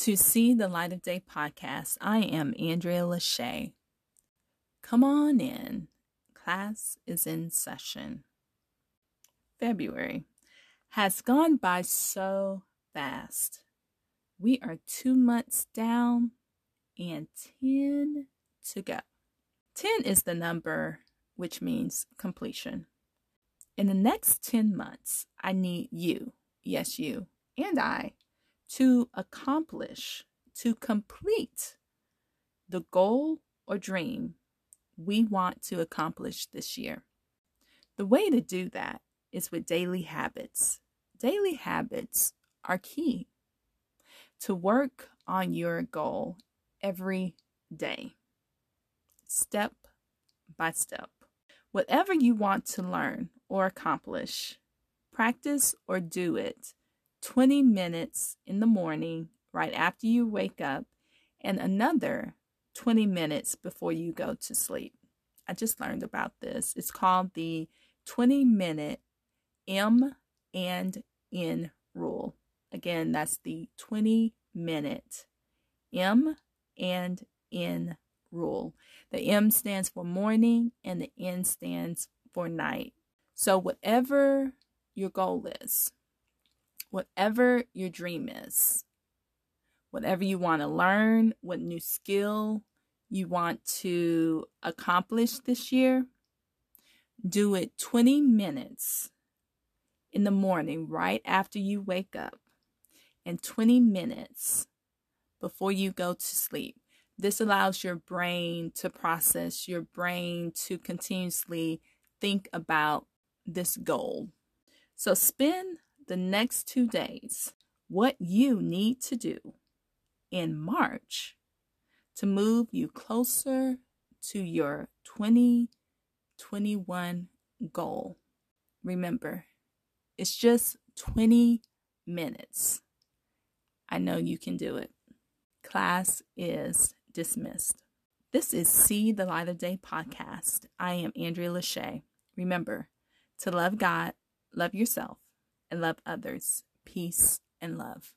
to See the Light of Day podcast. I am Andrea Lachey. Come on in. Class is in session. February has gone by so fast. We are two months down and 10 to go. 10 is the number which means completion. In the next 10 months, I need you, yes, you, and I, to accomplish, to complete the goal or dream we want to accomplish this year. The way to do that is with daily habits. Daily habits are key to work on your goal every day, step by step. Whatever you want to learn or accomplish, practice or do it 20 minutes in the morning right after you wake up and another 20 minutes before you go to sleep. I just learned about this. It's called the 20 minute M and N rule. Again, that's the 20 minute M and N rule. The M stands for morning and the N stands for night. So, whatever your goal is, whatever your dream is, whatever you want to learn, what new skill you want to accomplish this year, do it 20 minutes in the morning right after you wake up and 20 minutes before you go to sleep. This allows your brain to process, your brain to continuously think about this goal. So spend the next two days what you need to do in March to move you closer to your 2021 goal. Remember, it's just 20 minutes. I know you can do it. Class is dismissed. This is See the Light of Day podcast. I am Andrea Lachey. Remember to love God, love yourself, and love others. Peace and love.